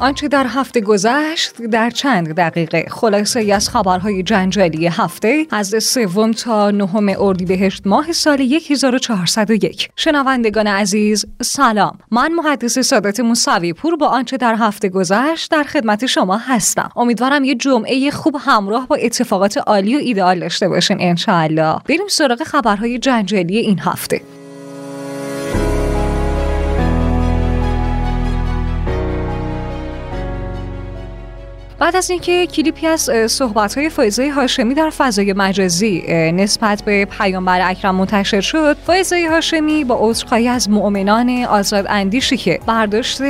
آنچه در هفته گذشت در چند دقیقه. خلاصه از خبرهای جنجالی هفته از سوم تا نهم اردیبهشت ماه سال 1401 شنوندگان عزیز سلام. من محدث سادات موسوی پور با آنچه در هفته گذشت در خدمت شما هستم. امیدوارم یه جمعه خوب همراه با اتفاقات عالی و ایدئال داشته باشین انشاءالله. بریم سراغ خبرهای جنجالی این هفته. بعد از اینکه کلیپی از صحبت‌های فایزه هاشمی در فضای مجازی نسبت به پیامبر اکرم منتشر شد فایزه هاشمی با عذرخواهی از مؤمنان آزاد اندیشی که برداشت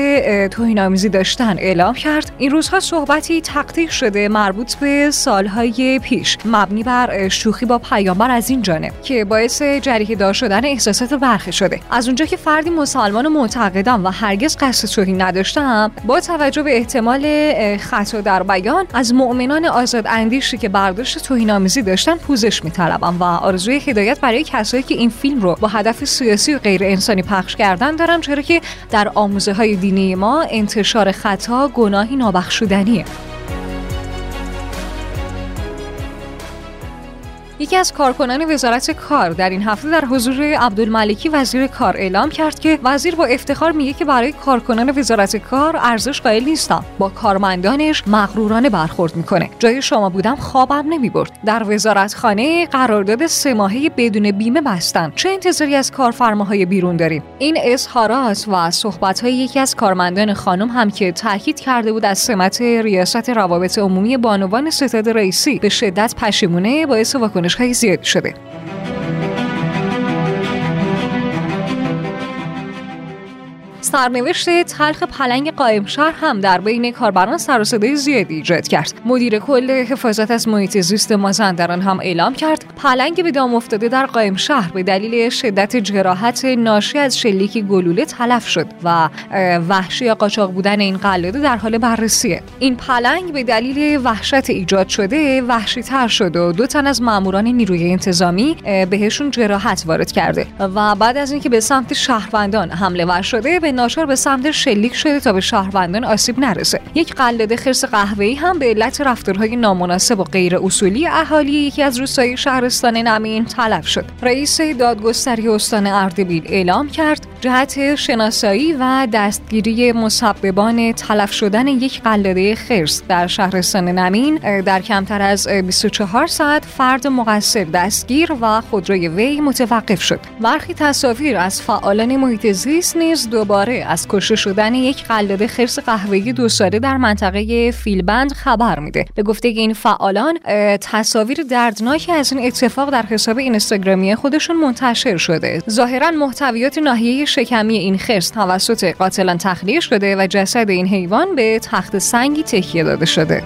توهین‌آمیزی داشتن اعلام کرد. این روزها صحبتی تقدیر شده مربوط به سالهای پیش مبنی بر شوخی با پیامبر از این جانب که باعث جریحه دار شدن احساسات برخی شده. از اونجا که فردی مسلمان و معتقدم و هرگز قصد توهین نداشتم با توجه به احتمال خطا در بیان از مؤمنان آزاد اندیشی که برداشت توهین‌آمیزی داشتن پوزش میطلبم و آرزوی هدایت برای کسایی که این فیلم رو با هدف سیاسی و غیر انسانی پخش کردن دارم چرا که در آموزه های دینی ما انتشار خطا گناهی نابخشودنیه. یکی از کارکنان وزارت کار در این هفته در حضور عبدالملکی وزیر کار اعلام کرد که وزیر با افتخار میگه که برای کارکنان وزارت کار ارزش قائل نیستم با کارمندانش مغرورانه برخورد می‌کنه. جای شما بودم خوابم نمی‌برد. در وزارتخانه قرارداد سه ماهه بدون بیمه بستن. چه انتظاری از کارفرماهای بیرون داریم؟ این اظهارات و صحبتهای یکی از کارمندان خانم هم که تاکید کرده بود از سمت ریاست روابط عمومی بانوان ستاد رئیسی به شدت پشیمونه باعث واکنش خیلی زیاد شده سرنوشت تلخ پلنگ قائم شهر هم در بین کاربران سر و زیادی ایجاد کرد. مدیر کل حفاظت از محیط زیست مازندران هم اعلام کرد پلنگ به دام افتاده در قائم شهر به دلیل شدت جراحت ناشی از شلیک گلوله تلف شد و وحشی یا قاچاق بودن این قلاده در حال بررسیه. این پلنگ به دلیل وحشت ایجاد شده وحشی تر شد و دو تن از ماموران نیروی انتظامی بهشون جراحت وارد کرده و بعد از اینکه به سمت شهروندان حمله ور شده به ناچار به سمت شلیک شده تا به شهروندان آسیب نرسه. یک قلاده خرس قهوه‌ای هم به علت رفتارهای نامناسب و غیر اصولی اهالی یکی از روستای شهرستان نمین تلف شد. رئیس دادگستری استان اردبیل اعلام کرد جهت شناسایی و دستگیری مسببان تلف شدن یک قلاده خرس در شهرستان نمین در کمتر از 24 ساعت فرد مقصر دستگیر و خودروی وی متوقف شد. برخی تصاویر از فعالان محیط زیست نیز دوباره از کشته شدن یک قلاده خرس قهوه‌ای دو ساله در منطقه فیلبند خبر میده. به گفته این فعالان تصاویر دردناکی از این اتفاق در حساب اینستاگرامی خودشون منتشر شده. ظاهرا محتویات ناحیه شکمی این خرس توسط قاتلان تخلیه شده و جسد این حیوان به تخت سنگی تکیه داده شده.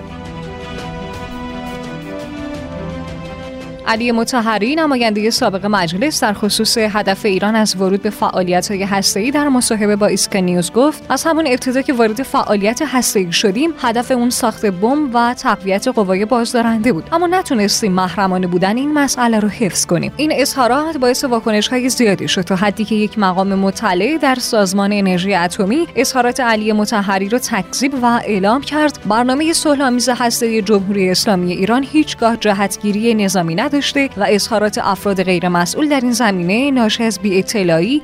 علی متحری نماینده سابق مجلس در خصوص هدف ایران از ورود به فعالیت های هسته‌ای در مصاحبه با ایسکا نیوز گفت از همون ابتدا که وارد فعالیت هسته‌ای شدیم هدف اون ساخت بمب و تقویت قوای بازدارنده بود. اما نتونستیم محرمانه بودن این مسئله رو حفظ کنیم. این اظهارات باعث واکنش های زیادی شد تا حدی که یک مقام مطلع در سازمان انرژی اتمی اظهارات علی متحری رو تکذیب و اعلام کرد. برنامه صلح‌آمیز هسته‌ای جمهوری اسلامی ایران هیچگاه جهتگیری نظامی نداشت و اظهارات افراد غیر مسئول در این زمینه ناشی از بی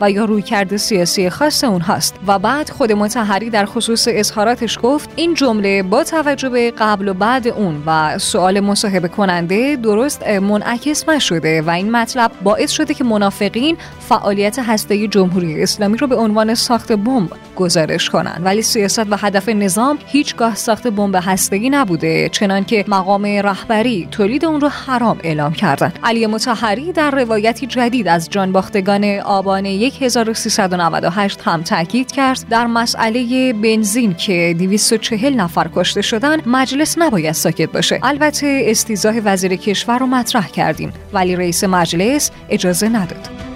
و یا رویکرد سیاسی خاص اونهاست و بعد خود متحری در خصوص اظهاراتش گفت این جمله با توجه به قبل و بعد اون و سوال مصاحبه کننده درست منعکس نشده و این مطلب باعث شده که منافقین فعالیت هسته جمهوری اسلامی رو به عنوان ساخت بمب گزارش کنند. ولی سیاست و هدف نظام هیچگاه ساخت بمب هسته‌ای نبوده چنانکه مقام رهبری تولید اون رو حرام اعلام کردند علی متحری در روایتی جدید از جانباختگان آبان 1398 هم تاکید کرد. در مسئله بنزین که 240 نفر کشته شدن مجلس نباید ساکت باشه. البته استیزاه وزیر کشور رو مطرح کردیم. ولی رئیس مجلس اجازه نداد.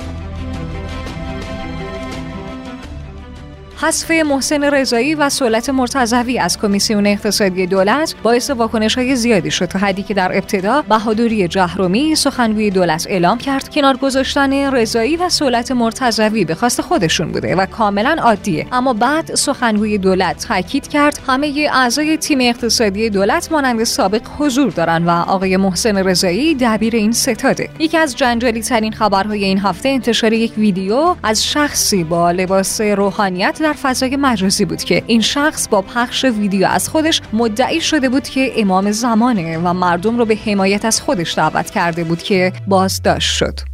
حذف محسن رضایی و سولت مرتضوی از کمیسیون اقتصادی دولت باعث واکنش های زیادی شد تا حدی که در ابتدا بهادری جهرومی سخنگوی دولت اعلام کرد. کنار گذاشتن رضایی و سولت مرتضوی به خواست خودشون بوده و کاملا عادیه اما بعد سخنگوی دولت تاکید کرد همه اعضای تیم اقتصادی دولت مانند سابق حضور دارن و آقای محسن رضایی دبیر این ستاده. یکی از جنجالی ترین خبرهای این هفته انتشار یک ویدیو از شخصی با لباس روحانیت در فضای مجازی بود که این شخص با پخش ویدیو از خودش مدعی شده بود که امام زمانه و مردم رو به حمایت از خودش دعوت کرده بود که بازداشت شد.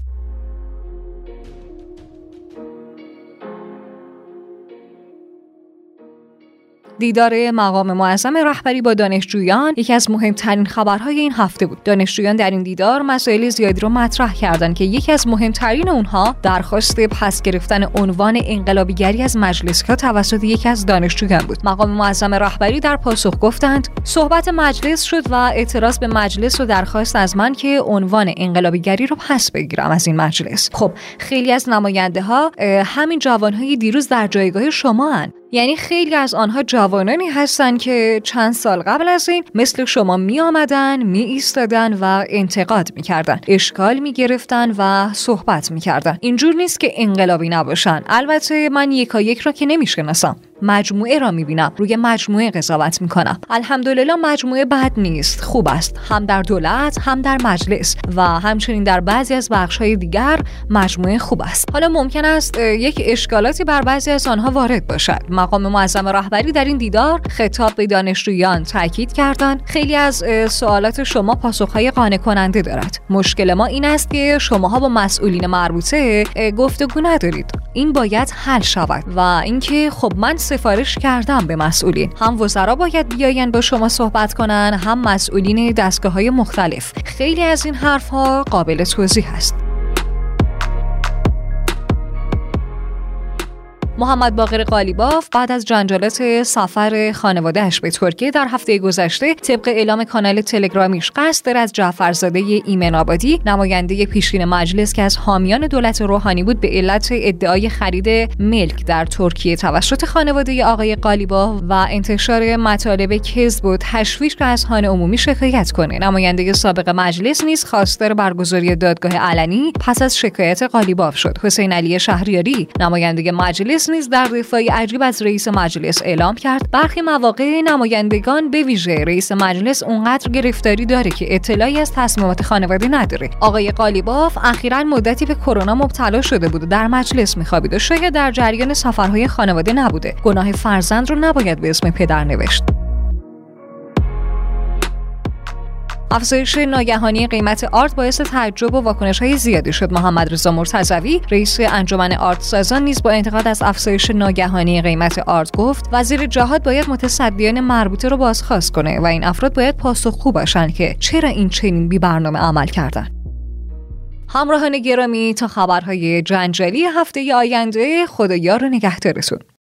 دیدار مقام معظم رهبری با دانشجویان یکی از مهمترین خبرهای این هفته بود. دانشجویان در این دیدار مسائل زیادی رو مطرح کردند که یکی از مهمترین اونها درخواست پس گرفتن عنوان انقلابیگری از مجلس ها توسط یکی از دانشجویان بود. مقام معظم رهبری در پاسخ گفتند صحبت مجلس شد و اعتراض به مجلس و درخواست از من که عنوان انقلابیگری رو پس بگیرم از این مجلس. خب خیلی از نماینده ها همین جوانهای دیروز در جایگاه شما هن. یعنی خیلی از آنها جوانانی هستند که چند سال قبل از این مثل شما می آمدن می ایستادن و انتقاد می کردن اشکال می گرفتن و صحبت می کردن اینجور نیست که انقلابی نباشن. البته من یکا یک را که نمی شناسم مجموعه را می‌بینم. روی مجموعه قضاوت می‌کنم. الحمدلله مجموعه بد نیست. خوب است. هم در دولت هم در مجلس. و همچنین در بعضی از بخش های دیگر مجموعه خوب است. حالا ممکن است یک اشکالاتی بر بعضی از آنها وارد باشد. مقام معظم رهبری در این دیدار خطاب به دانشجویان تاکید کردند. خیلی از سوالات شما پاسخهای قانع کننده دارد. مشکل ما این است که شماها با مسئولین مربوطه گفتگو ندارید. این باید حل شود. و اینکه خب من سفارش کردم به مسئولین. هم وزرا باید بیاین با شما صحبت کنن هم مسئولین دستگاه های مختلف. خیلی از این حرف ها قابل توضیح است. محمد باقر قالیباف بعد از جنجالات سفر خانوادهش به ترکیه در هفته گذشته طبق اعلام کانال تلگرامیش قصد داره از جعفرزاده ایمن آبادی نماینده پیشین مجلس که از حامیان دولت روحانی بود به علت ادعای خرید ملک در ترکیه توسط خانواده آقای قالیباف و انتشار مطالب کذب و تشویش که از خانه عمومی شکایت کنه. نماینده سابق مجلس نیز خواستار برگزاری دادگاه علنی پس از شکایت قالیباف شد. حسین علی شهریاری نماینده مجلس نیز در دفاعی عجیب از رئیس مجلس اعلام کرد برخی مواقع نمایندگان به ویژه رئیس مجلس اونقدر گرفتاری داره که اطلاعی از تصمیمات خانواده نداره. آقای قالیباف اخیرا مدتی به کرونا مبتلا شده بود در مجلس میخوابید و شاید در جریان سفرهای خانواده نبوده. گناه فرزند رو نباید به اسم پدر نوشت. افزایش ناگهانی قیمت آرت باعث تعجب و واکنش های زیادی شد. محمد رضا مرتضوی رئیس انجمن آرت سازان نیز با انتقاد از افزایش ناگهانی قیمت آرت گفت وزیر جهاد باید متصدیان مربوطه رو بازخواست کنه و این افراد باید پاسخگو باشند که چرا این چنین بی برنامه عمل کردن. همراهان گرامی تا خبرهای جنجالی هفته آینده خدایا رو نگهدارتون.